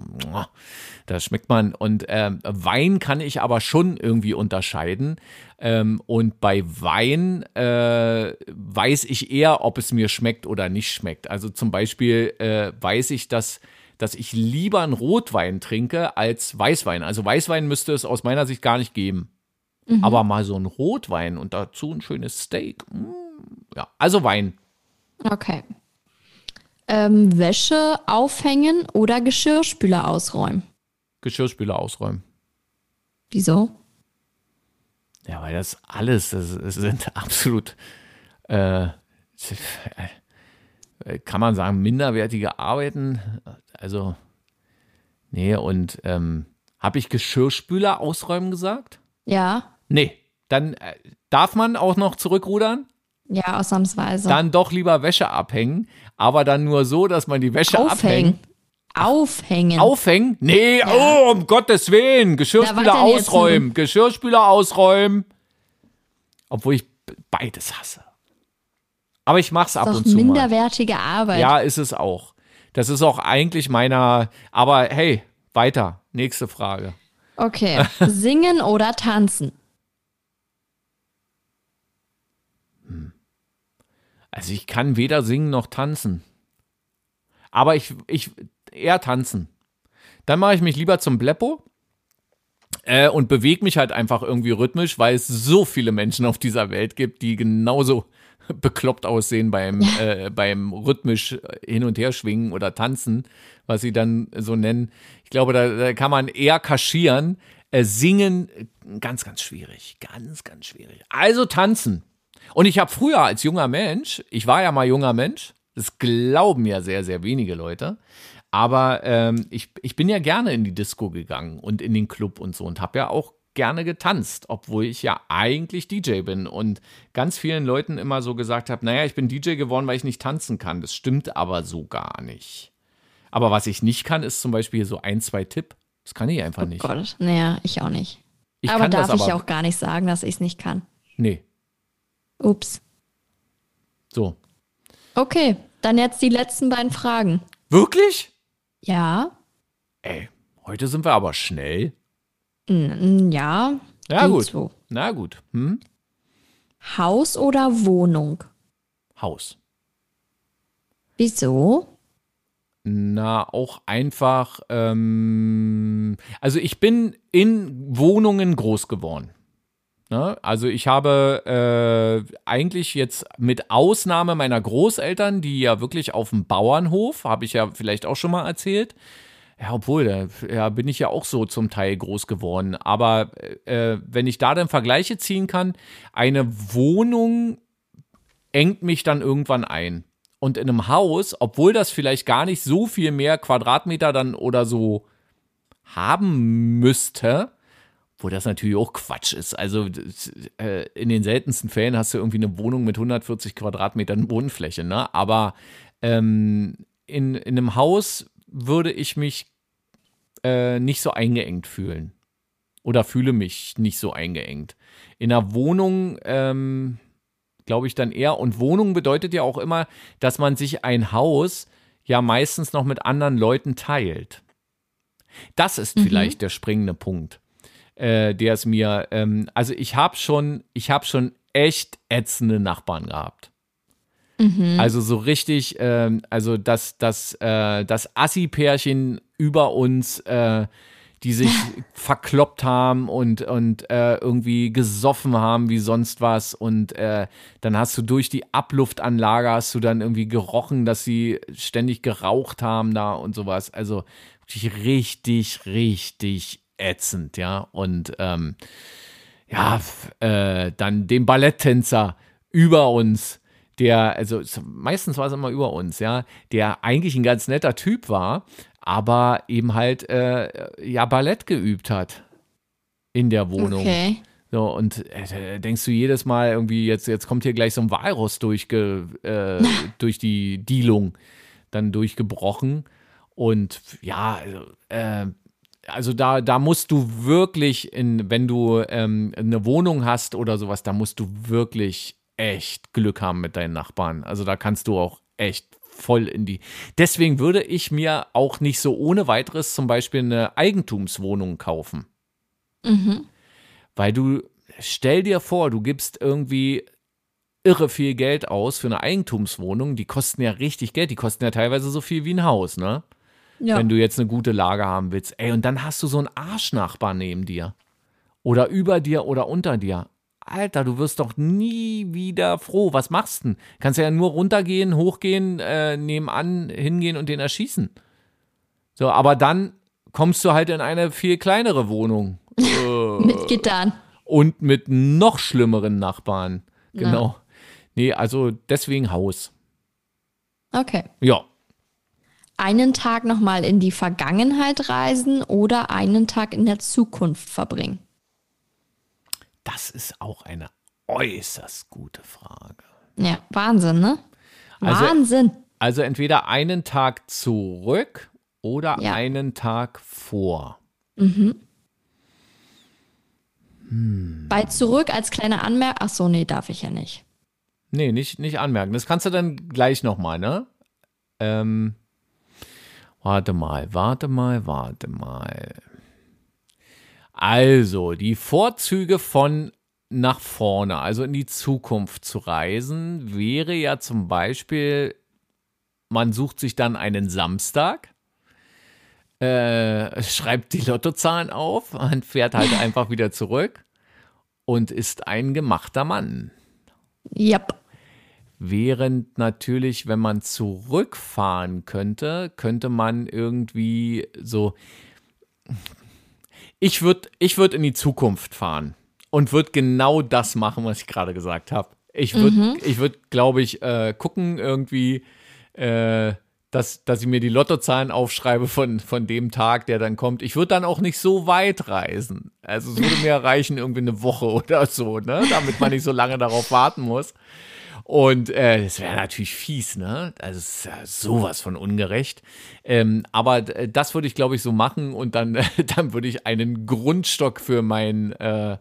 das schmeckt man. Und äh, Wein kann ich aber schon irgendwie unterscheiden. Ähm, und bei Wein äh, weiß ich eher, ob es mir schmeckt oder nicht schmeckt. Also zum Beispiel äh, weiß ich, dass dass ich lieber einen Rotwein trinke als Weißwein. Also Weißwein müsste es aus meiner Sicht gar nicht geben. Mhm. Aber mal so ein Rotwein und dazu ein schönes Steak. Mm, ja, also Wein. Okay. Ähm, Wäsche aufhängen oder Geschirrspüler ausräumen? Geschirrspüler ausräumen. Wieso? Ja, weil das alles, das, das sind *laughs* absolut, äh, kann man sagen, minderwertige Arbeiten. Also, nee, und ähm, habe ich Geschirrspüler ausräumen gesagt? Ja. Nee, dann äh, darf man auch noch zurückrudern? Ja, ausnahmsweise. Dann doch lieber Wäsche abhängen, aber dann nur so, dass man die Wäsche Aufhängen. abhängt. Aufhängen. Aufhängen? Nee, ja. oh, um Gottes Willen. Geschirrspüler ausräumen. Geschirrspüler ausräumen. Obwohl ich beides hasse. Aber ich mach's ab und zu. Minderwertige mal. Arbeit. Ja, ist es auch. Das ist auch eigentlich meiner. Aber hey, weiter. Nächste Frage. Okay. *laughs* Singen oder tanzen? Hm. Also ich kann weder singen noch tanzen. Aber ich, ich eher tanzen. Dann mache ich mich lieber zum Bleppo äh, und bewege mich halt einfach irgendwie rhythmisch, weil es so viele Menschen auf dieser Welt gibt, die genauso *laughs* bekloppt aussehen beim, äh, beim rhythmisch hin und her schwingen oder tanzen, was sie dann so nennen. Ich glaube, da, da kann man eher kaschieren. Äh, singen, ganz, ganz schwierig. Ganz, ganz schwierig. Also tanzen. Und ich habe früher als junger Mensch, ich war ja mal junger Mensch, das glauben ja sehr, sehr wenige Leute, Aber ähm, ich, ich bin ja gerne in die Disco gegangen und in den Club und so und habe ja auch gerne getanzt, obwohl ich ja eigentlich DJ bin und ganz vielen Leuten immer so gesagt habe, naja, ich bin DJ geworden, weil ich nicht tanzen kann. Das stimmt aber so gar nicht. Aber was ich nicht kann, ist zum Beispiel so ein, zwei Tipp. Das kann ich einfach Oh nicht. Gott, naja, ich auch nicht. Ich aber darf das ich aber. auch gar nicht sagen, dass ich es nicht kann. Nee, Ups. so. Okay, dann jetzt die letzten beiden Fragen. Wirklich? Ja, Ey, heute sind wir aber schnell. N- ja. Ja, gut. So. Na gut. Hm? Haus oder Wohnung? Haus. Wieso? Na, auch einfach, ähm, also ich bin in Wohnungen groß geworden. Ne? Also ich habe äh, eigentlich jetzt mit Ausnahme meiner Großeltern, die ja wirklich auf dem Bauernhof, habe ich ja vielleicht auch schon mal erzählt, ja, obwohl, da ja, bin ich ja auch so zum Teil groß geworden. Aber äh, wenn ich da dann Vergleiche ziehen kann, eine Wohnung engt mich dann irgendwann ein. Und in einem Haus, obwohl das vielleicht gar nicht so viel mehr Quadratmeter dann oder so haben müsste, wo das natürlich auch Quatsch ist. Also äh, in den seltensten Fällen hast du irgendwie eine Wohnung mit 140 Quadratmetern Bodenfläche, ne? Aber ähm, in, in einem Haus würde ich mich äh, nicht so eingeengt fühlen. Oder fühle mich nicht so eingeengt. In einer Wohnung, ähm, glaube ich, dann eher. Und Wohnung bedeutet ja auch immer, dass man sich ein Haus ja meistens noch mit anderen Leuten teilt. Das ist vielleicht der springende Punkt, äh, der es mir, ähm, also ich habe schon, ich habe schon echt ätzende Nachbarn gehabt. Also so richtig, ähm, also das, das, äh, das Assi-Pärchen über uns, äh, die sich *laughs* verkloppt haben und, und äh, irgendwie gesoffen haben wie sonst was. Und äh, dann hast du durch die Abluftanlage hast du dann irgendwie gerochen, dass sie ständig geraucht haben da und sowas. Also richtig, richtig ätzend, ja. Und ähm, ja, äh, dann den Balletttänzer über uns, der, also meistens war es immer über uns, ja, der eigentlich ein ganz netter Typ war, aber eben halt äh, ja Ballett geübt hat in der Wohnung. Okay. So, und äh, denkst du jedes Mal irgendwie, jetzt, jetzt kommt hier gleich so ein Walross durchge, äh, *laughs* durch die Dielung dann durchgebrochen. Und ja, also, äh, also da, da musst du wirklich, in, wenn du ähm, eine Wohnung hast oder sowas, da musst du wirklich echt Glück haben mit deinen Nachbarn. Also da kannst du auch echt voll in die. Deswegen würde ich mir auch nicht so ohne weiteres zum Beispiel eine Eigentumswohnung kaufen. Weil du, stell dir vor, du gibst irgendwie irre viel Geld aus für eine Eigentumswohnung. Die kosten ja richtig Geld. Die kosten ja teilweise so viel wie ein Haus, ne? Ja. Wenn du jetzt eine gute Lage haben willst. Ey, und dann hast du so einen Arschnachbar neben dir. Oder über dir oder unter dir. Alter, du wirst doch nie wieder froh. Was machst du denn? Kannst ja nur runtergehen, hochgehen, äh, nebenan hingehen und den erschießen. So, aber dann kommst du halt in eine viel kleinere Wohnung. *laughs* Mit Gittern. Und mit noch schlimmeren Nachbarn. Genau. Nee, also deswegen Haus. Okay. Ja. Einen Tag nochmal in die Vergangenheit reisen oder einen Tag in der Zukunft verbringen? Das ist auch eine äußerst gute Frage. Ja, Wahnsinn, ne? Also- Wahnsinn. Also entweder einen Tag zurück oder Ja. einen Tag vor. Bei zurück als kleine Anmerkung. Ach so, nee, darf ich ja nicht. Nee, nicht, nicht anmerken. Das kannst du dann gleich nochmal, ne? Ähm, warte mal, warte mal, warte mal. Also, die Vorzüge von nach vorne, also in die Zukunft zu reisen, wäre ja zum Beispiel, man sucht sich dann einen Samstag, äh, schreibt die Lottozahlen auf und fährt halt *laughs* einfach wieder zurück und ist ein gemachter Mann. Yep. Während natürlich, wenn man zurückfahren könnte, könnte man irgendwie so. Ich würde ich würd in die Zukunft fahren und würde genau das machen, was ich gerade gesagt habe. Ich würde, ich würd, glaube ich, äh, gucken irgendwie, äh, dass, dass ich mir die Lottozahlen aufschreibe von, von dem Tag, der dann kommt. Ich würde dann auch nicht so weit reisen. Also es würde mir *laughs* reichen, irgendwie eine Woche oder so, ne? Damit man nicht so lange darauf warten muss. Und äh, das wäre natürlich fies, ne? Also ist ja sowas von ungerecht. Ähm, aber äh, das würde ich, glaube ich, so machen und dann, *laughs* dann würde ich einen Grundstock für mein, äh,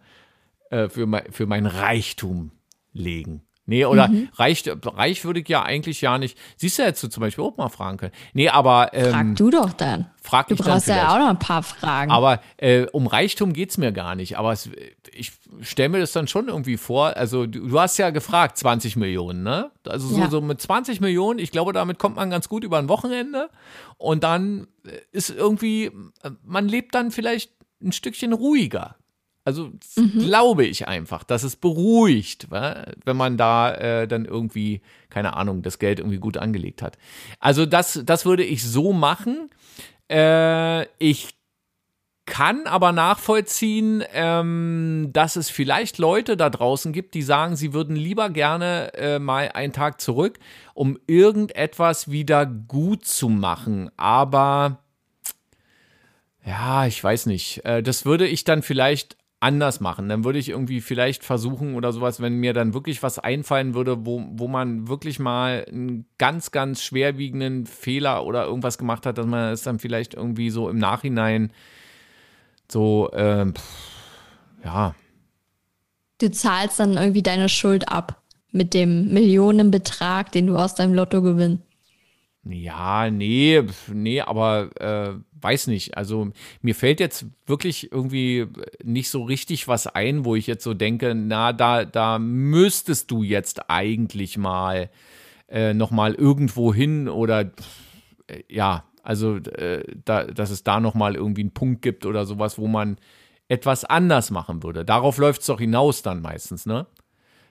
äh, für mein, für mein Reichtum legen. Nee, oder mhm. reich, reich würde ich ja eigentlich ja nicht. Siehst du jetzt so zum Beispiel auch mal fragen können. Nee, aber. Ähm, frag du doch dann. Frag du brauchst ja auch noch ein paar Fragen. Aber äh, um Reichtum geht es mir gar nicht. Aber es, ich stelle mir das dann schon irgendwie vor. Also, du, du, hast ja gefragt, 20 Millionen, ne? Also, so, ja. so mit 20 Millionen, ich glaube, damit kommt man ganz gut über ein Wochenende. Und dann ist irgendwie, man lebt dann vielleicht ein Stückchen ruhiger. Also mhm. glaube ich einfach, dass es beruhigt, wenn man da äh, dann irgendwie, keine Ahnung, das Geld irgendwie gut angelegt hat. Also das, das würde ich so machen. Äh, ich kann aber nachvollziehen, ähm, dass es vielleicht Leute da draußen gibt, die sagen, sie würden lieber gerne äh, mal einen Tag zurück, um irgendetwas wieder gut zu machen. Aber ja, ich weiß nicht. Äh, das würde ich dann vielleicht anders machen. Dann würde ich irgendwie vielleicht versuchen oder sowas, wenn mir dann wirklich was einfallen würde, wo, wo man wirklich mal einen ganz, ganz schwerwiegenden Fehler oder irgendwas gemacht hat, dass man es dann vielleicht irgendwie so im Nachhinein so, äh, ja. Du zahlst dann irgendwie deine Schuld ab mit dem Millionenbetrag, den du aus deinem Lotto gewinnst. Ja, nee, nee, aber äh, weiß nicht. Also mir fällt jetzt wirklich irgendwie nicht so richtig was ein, wo ich jetzt so denke, na, da, da müsstest du jetzt eigentlich mal äh, nochmal irgendwo hin oder äh, ja, also äh, da, dass es da nochmal irgendwie einen Punkt gibt oder sowas, wo man etwas anders machen würde. Darauf läuft es doch hinaus dann meistens, ne?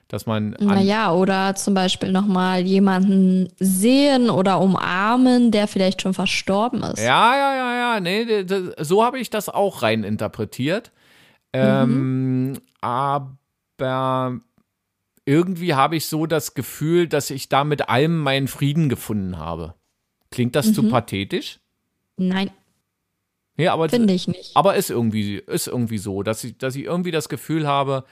Dass man. Naja, oder zum Beispiel nochmal jemanden sehen oder umarmen, der vielleicht schon verstorben ist. Ja, ja, ja, ja. Nee, so habe ich das auch rein interpretiert. Ähm, mhm. Aber irgendwie habe ich so das Gefühl, dass ich da mit allem meinen Frieden gefunden habe. Klingt das mhm. zu pathetisch? Nein. Ja, aber finde ich nicht. Aber ist irgendwie ist irgendwie so, dass ich dass ich irgendwie das Gefühl habe,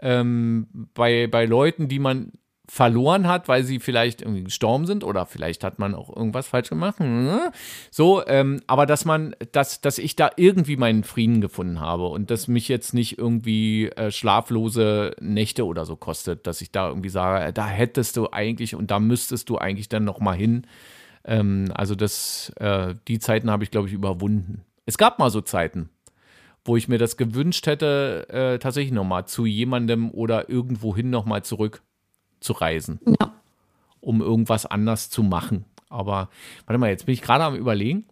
ähm, bei, bei Leuten, die man verloren hat, weil sie vielleicht irgendwie gestorben sind oder vielleicht hat man auch irgendwas falsch gemacht. Ne? So, ähm, aber dass man, dass, dass ich da irgendwie meinen Frieden gefunden habe und dass mich jetzt nicht irgendwie äh, schlaflose Nächte oder so kostet, dass ich da irgendwie sage, äh, da hättest du eigentlich und da müsstest du eigentlich dann noch mal hin. Ähm, also das, äh, die Zeiten habe ich glaube ich überwunden. Es gab mal so Zeiten wo ich mir das gewünscht hätte, äh, tatsächlich nochmal zu jemandem oder irgendwohin nochmal zurück zu reisen. Ja. Um irgendwas anders zu machen. Aber warte mal, jetzt bin ich gerade am Überlegen.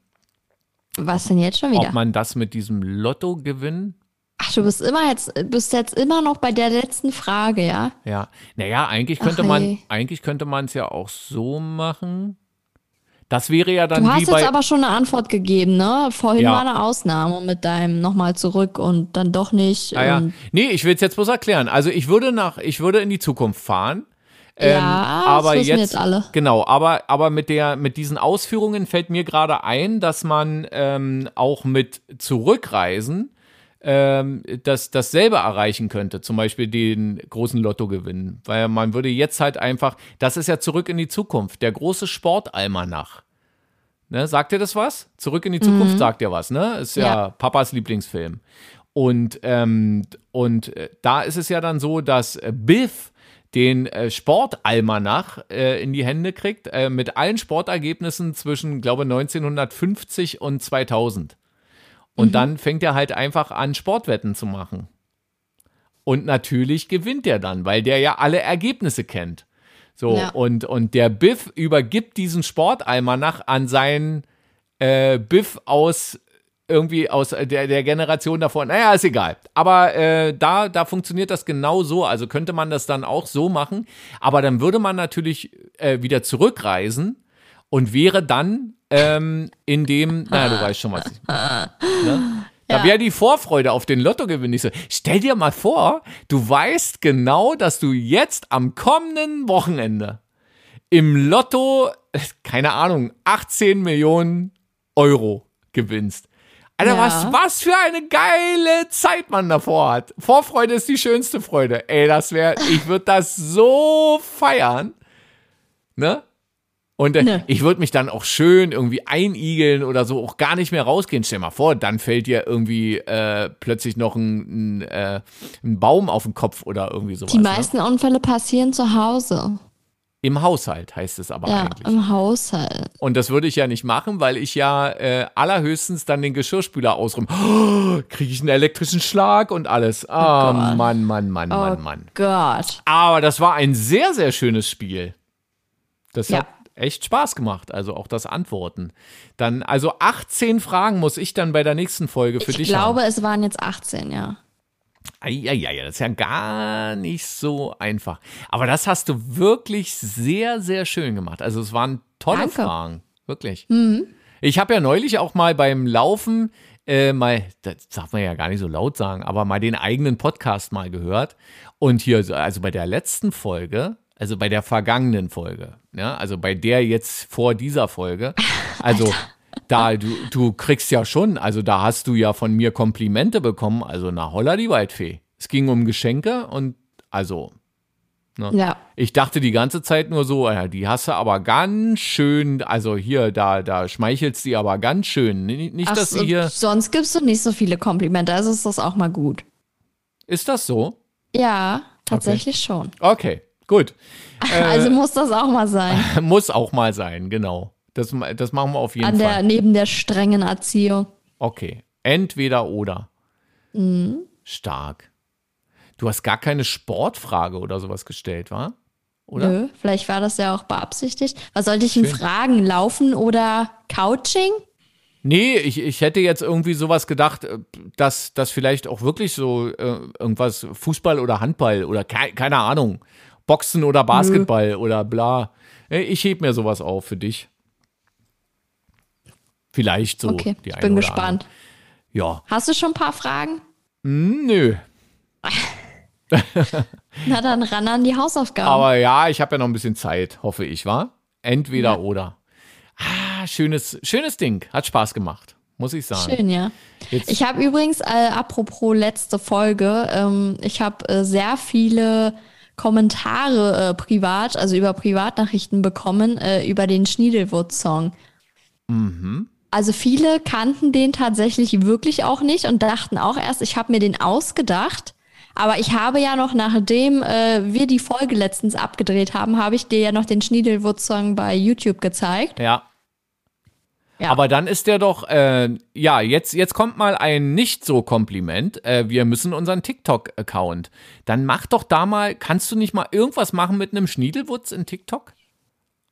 Was denn jetzt schon wieder? Ob man das mit diesem Lottogewinn Ach, du bist immer jetzt, bist jetzt immer noch bei der letzten Frage, ja? Ja. Naja, eigentlich könnte Ach, man, eigentlich könnte man es ja auch so machen. Das wäre ja dann. Du hast jetzt aber schon eine Antwort gegeben, ne? Vorhin ja. war eine Ausnahme mit deinem nochmal zurück und dann doch nicht. Ah, ja. Nee, ich will es jetzt bloß erklären. Also ich würde nach, ich würde in die Zukunft fahren. Ähm, ja, aber das jetzt, jetzt alle. Genau, aber, aber mit, der, mit diesen Ausführungen fällt mir gerade ein, dass man ähm, auch mit Zurückreisen ähm, das, dasselbe erreichen könnte, zum Beispiel den großen Lottogewinn. Weil man würde jetzt halt einfach, das ist ja zurück in die Zukunft, der große Sportalmanach. Ne, sagt dir das was? Zurück in die Zukunft mhm. sagt dir was, ne? Ist ja, ja. Papas Lieblingsfilm. Und, ähm, und äh, da ist es ja dann so, dass äh, Biff den äh, Sportalmanach äh, in die Hände kriegt, äh, mit allen Sportergebnissen zwischen, glaube 1950 und 2000. Und mhm. dann fängt er halt einfach an, Sportwetten zu machen. Und natürlich gewinnt er dann, weil der ja alle Ergebnisse kennt. So, ja. und, und der Biff übergibt diesen Sportalmanach an seinen äh, Biff aus irgendwie aus der, der Generation davor. Naja, ist egal. Aber äh, da, da funktioniert das genau so. Also könnte man das dann auch so machen. Aber dann würde man natürlich äh, wieder zurückreisen und wäre dann ähm, in dem, naja, du weißt schon, was ich ne? Da wäre die Vorfreude auf den Lottogewinn nicht so. Stell dir mal vor, du weißt genau, dass du jetzt am kommenden Wochenende im Lotto, keine Ahnung, 18 Millionen Euro gewinnst. Alter, Ja. was, was für eine geile Zeit man davor hat. Vorfreude ist die schönste Freude. Ey, das wäre, ich würde das so feiern. Ne? Und äh, Ne. ich würde mich dann auch schön irgendwie einigeln oder so, auch gar nicht mehr rausgehen. Stell mal vor, dann fällt dir irgendwie äh, plötzlich noch ein, ein, äh, ein Baum auf den Kopf oder irgendwie sowas. Die ne? meisten Unfälle passieren zu Hause. Im Haushalt heißt es aber Ja, eigentlich. im Haushalt. Und das würde ich ja nicht machen, weil ich ja äh, allerhöchstens dann den Geschirrspüler ausräume. Oh, Kriege ich einen elektrischen Schlag und alles. Ah, Gott. Mann, Mann, Mann, Oh Mann, Mann. Gott. Aber das war ein sehr, sehr schönes Spiel. Das Ja. hat echt Spaß gemacht, also auch das Antworten. Dann, also 18 Fragen muss ich dann bei der nächsten Folge für Ich dich glaube, haben. es waren jetzt 18, ja. Eieiei, das ist ja gar nicht so einfach. Aber das hast du wirklich sehr, sehr schön gemacht. Also es waren tolle Danke. Fragen, wirklich. Ich habe ja neulich auch mal beim Laufen äh, mal, das darf man ja gar nicht so laut sagen, aber mal den eigenen Podcast mal gehört. Und hier, so- also bei der letzten Folge, also bei der vergangenen Folge, ja, also bei der jetzt vor dieser Folge, *laughs* also da, du, du kriegst ja schon, also da hast du ja von mir Komplimente bekommen, also na holla die Waldfee. Es ging um Geschenke und also Ja. ich dachte die ganze Zeit nur so, ja, die hast du aber ganz schön, also hier, da, da schmeichelst die aber ganz schön. Nicht, Ach, dass so, hier. sonst gibst du nicht so viele Komplimente, also ist das auch mal gut. Ist das so? Ja, tatsächlich schon. Okay, gut. *laughs* Also muss das auch mal sein. *laughs* Muss auch mal sein, genau. Das, das machen wir auf jeden An der, Fall. neben der strengen Erziehung. Okay. Entweder oder. Mhm. Stark. Du hast gar keine Sportfrage oder sowas gestellt, wa? Oder? Nö, vielleicht war das ja auch beabsichtigt. Was sollte ich denn Schön. fragen? Laufen oder Couching? Nee, ich, ich hätte jetzt irgendwie sowas gedacht, äh, dass das vielleicht auch wirklich so äh, irgendwas Fußball oder Handball oder kei keine Ahnung, Boxen oder Basketball oder bla. Ich heb mir sowas auf für dich. Vielleicht so. Okay, ich bin gespannt. andere. Ja. Hast du schon ein paar Fragen? Hm, Nö. *laughs* Na dann ran an die Hausaufgaben. Aber ja, ich habe ja noch ein bisschen Zeit, hoffe ich, war? Entweder oder. Ah, schönes, schönes Ding. Hat Spaß gemacht, muss ich sagen. Schön, ja. Jetzt, Ich habe übrigens, äh, apropos letzte Folge, ähm, ich habe äh, sehr viele Kommentare äh, privat, also über Privatnachrichten bekommen, äh, über den Schniedelwurz-Song. Also viele kannten den tatsächlich wirklich auch nicht und dachten auch erst, ich habe mir den ausgedacht. Aber ich habe ja noch, nachdem äh, wir die Folge letztens abgedreht haben, habe ich dir ja noch den Schniedelwurz-Song bei YouTube gezeigt. ja. Ja. Aber dann ist der doch, äh, ja, jetzt, jetzt kommt mal ein nicht so Kompliment. Äh, wir müssen unseren TikTok-Account. Dann mach doch da mal, kannst du nicht mal irgendwas machen mit einem Schniedelwutz in TikTok?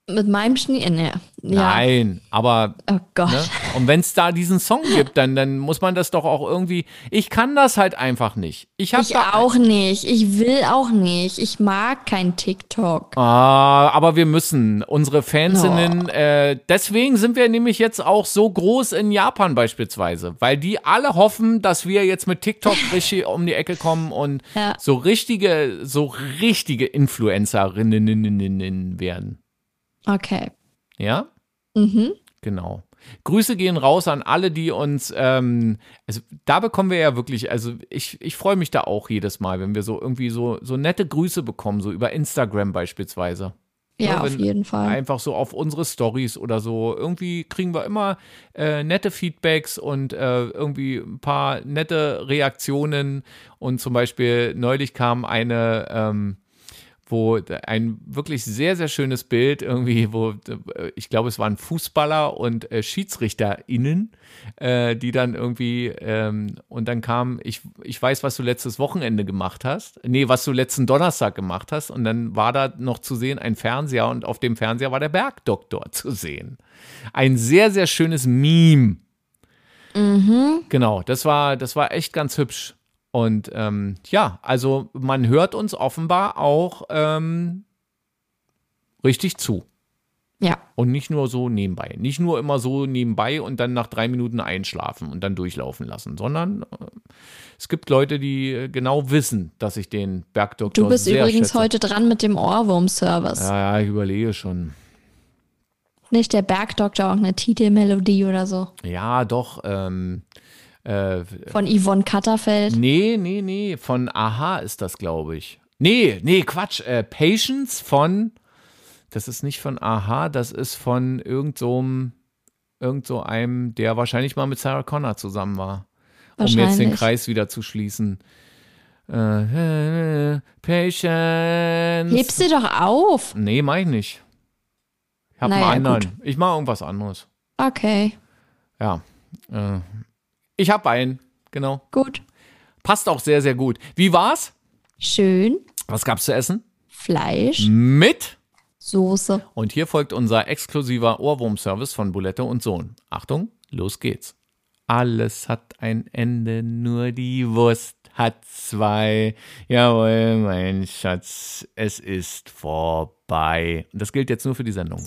Mit meinem Schnee. Ne, ja. Nein, aber Oh Gott. Ne? Und wenn es da diesen Song gibt, dann, dann muss man das doch auch irgendwie. Ich kann das halt einfach nicht. Ich habe Ich auch nicht. Ich will auch nicht. Ich mag kein TikTok. Ah, aber wir müssen. Unsere Fansinnen, äh, deswegen sind wir nämlich jetzt auch so groß in Japan beispielsweise, weil die alle hoffen, dass wir jetzt mit TikTok *laughs* richtig um die Ecke kommen und Ja. so richtige, so richtige Influencerinnen werden. Okay. Ja? Mhm. Genau. Grüße gehen raus an alle, die uns, ähm, also da bekommen wir ja wirklich, also ich, ich freue mich da auch jedes Mal, wenn wir so irgendwie so, so nette Grüße bekommen, so über Instagram beispielsweise. Ja, Ja, auf wenn- jeden Fall. Einfach so auf unsere Stories oder so. Irgendwie kriegen wir immer äh, nette Feedbacks und äh, irgendwie ein paar nette Reaktionen. Und zum Beispiel neulich kam eine, ähm, wo ein wirklich sehr, sehr schönes Bild irgendwie, wo ich glaube, es waren Fußballer und äh, SchiedsrichterInnen, äh, die dann irgendwie, ähm, und dann kam, ich, ich weiß, was du letztes Wochenende gemacht hast, nee, was du letzten Donnerstag gemacht hast, und dann war da noch zu sehen ein Fernseher und auf dem Fernseher war der Bergdoktor *laughs* zu sehen. Ein sehr, sehr schönes Meme. Genau, das war, das war echt ganz hübsch. Und ähm, ja, also man hört uns offenbar auch ähm, richtig zu. Ja. Und nicht nur so nebenbei. Nicht nur immer so nebenbei und dann nach drei Minuten einschlafen und dann durchlaufen lassen, sondern äh, es gibt Leute, die äh, genau wissen, dass ich den Bergdoktor Du bist übrigens schätze. heute dran mit dem Ohrwurm-Service. Ja, ja, ich überlege schon. Nicht der Bergdoktor, auch eine Titelmelodie oder so. Ja, doch. Ähm, äh, Von Yvonne Katterfeld. nee, nee, nee. Von Aha ist das, glaube ich. Nee, nee, Quatsch. Äh, Patience von. Das ist nicht von Aha, das ist von irgend so einem, irgend so einem, der wahrscheinlich mal mit Sarah Connor zusammen war. Um jetzt den. Kreis wieder zu schließen. Äh, äh, Patience. Heb sie doch auf. Nee, mach ich nicht. Ich hab Naja, einen anderen. gut. Ich mach irgendwas anderes. Okay, Ja. Äh, ich hab einen. Genau. gut. Passt auch sehr, sehr gut. Wie war's? Schön. Was gab's zu essen? Fleisch, Mit. Soße. Und hier folgt unser exklusiver Ohrwurm-Service von Bulette und Sohn. Achtung, los geht's. Alles hat ein Ende, nur die Wurst hat zwei. Jawohl, mein Schatz, es ist vorbei. Und das gilt jetzt nur für die Sendung.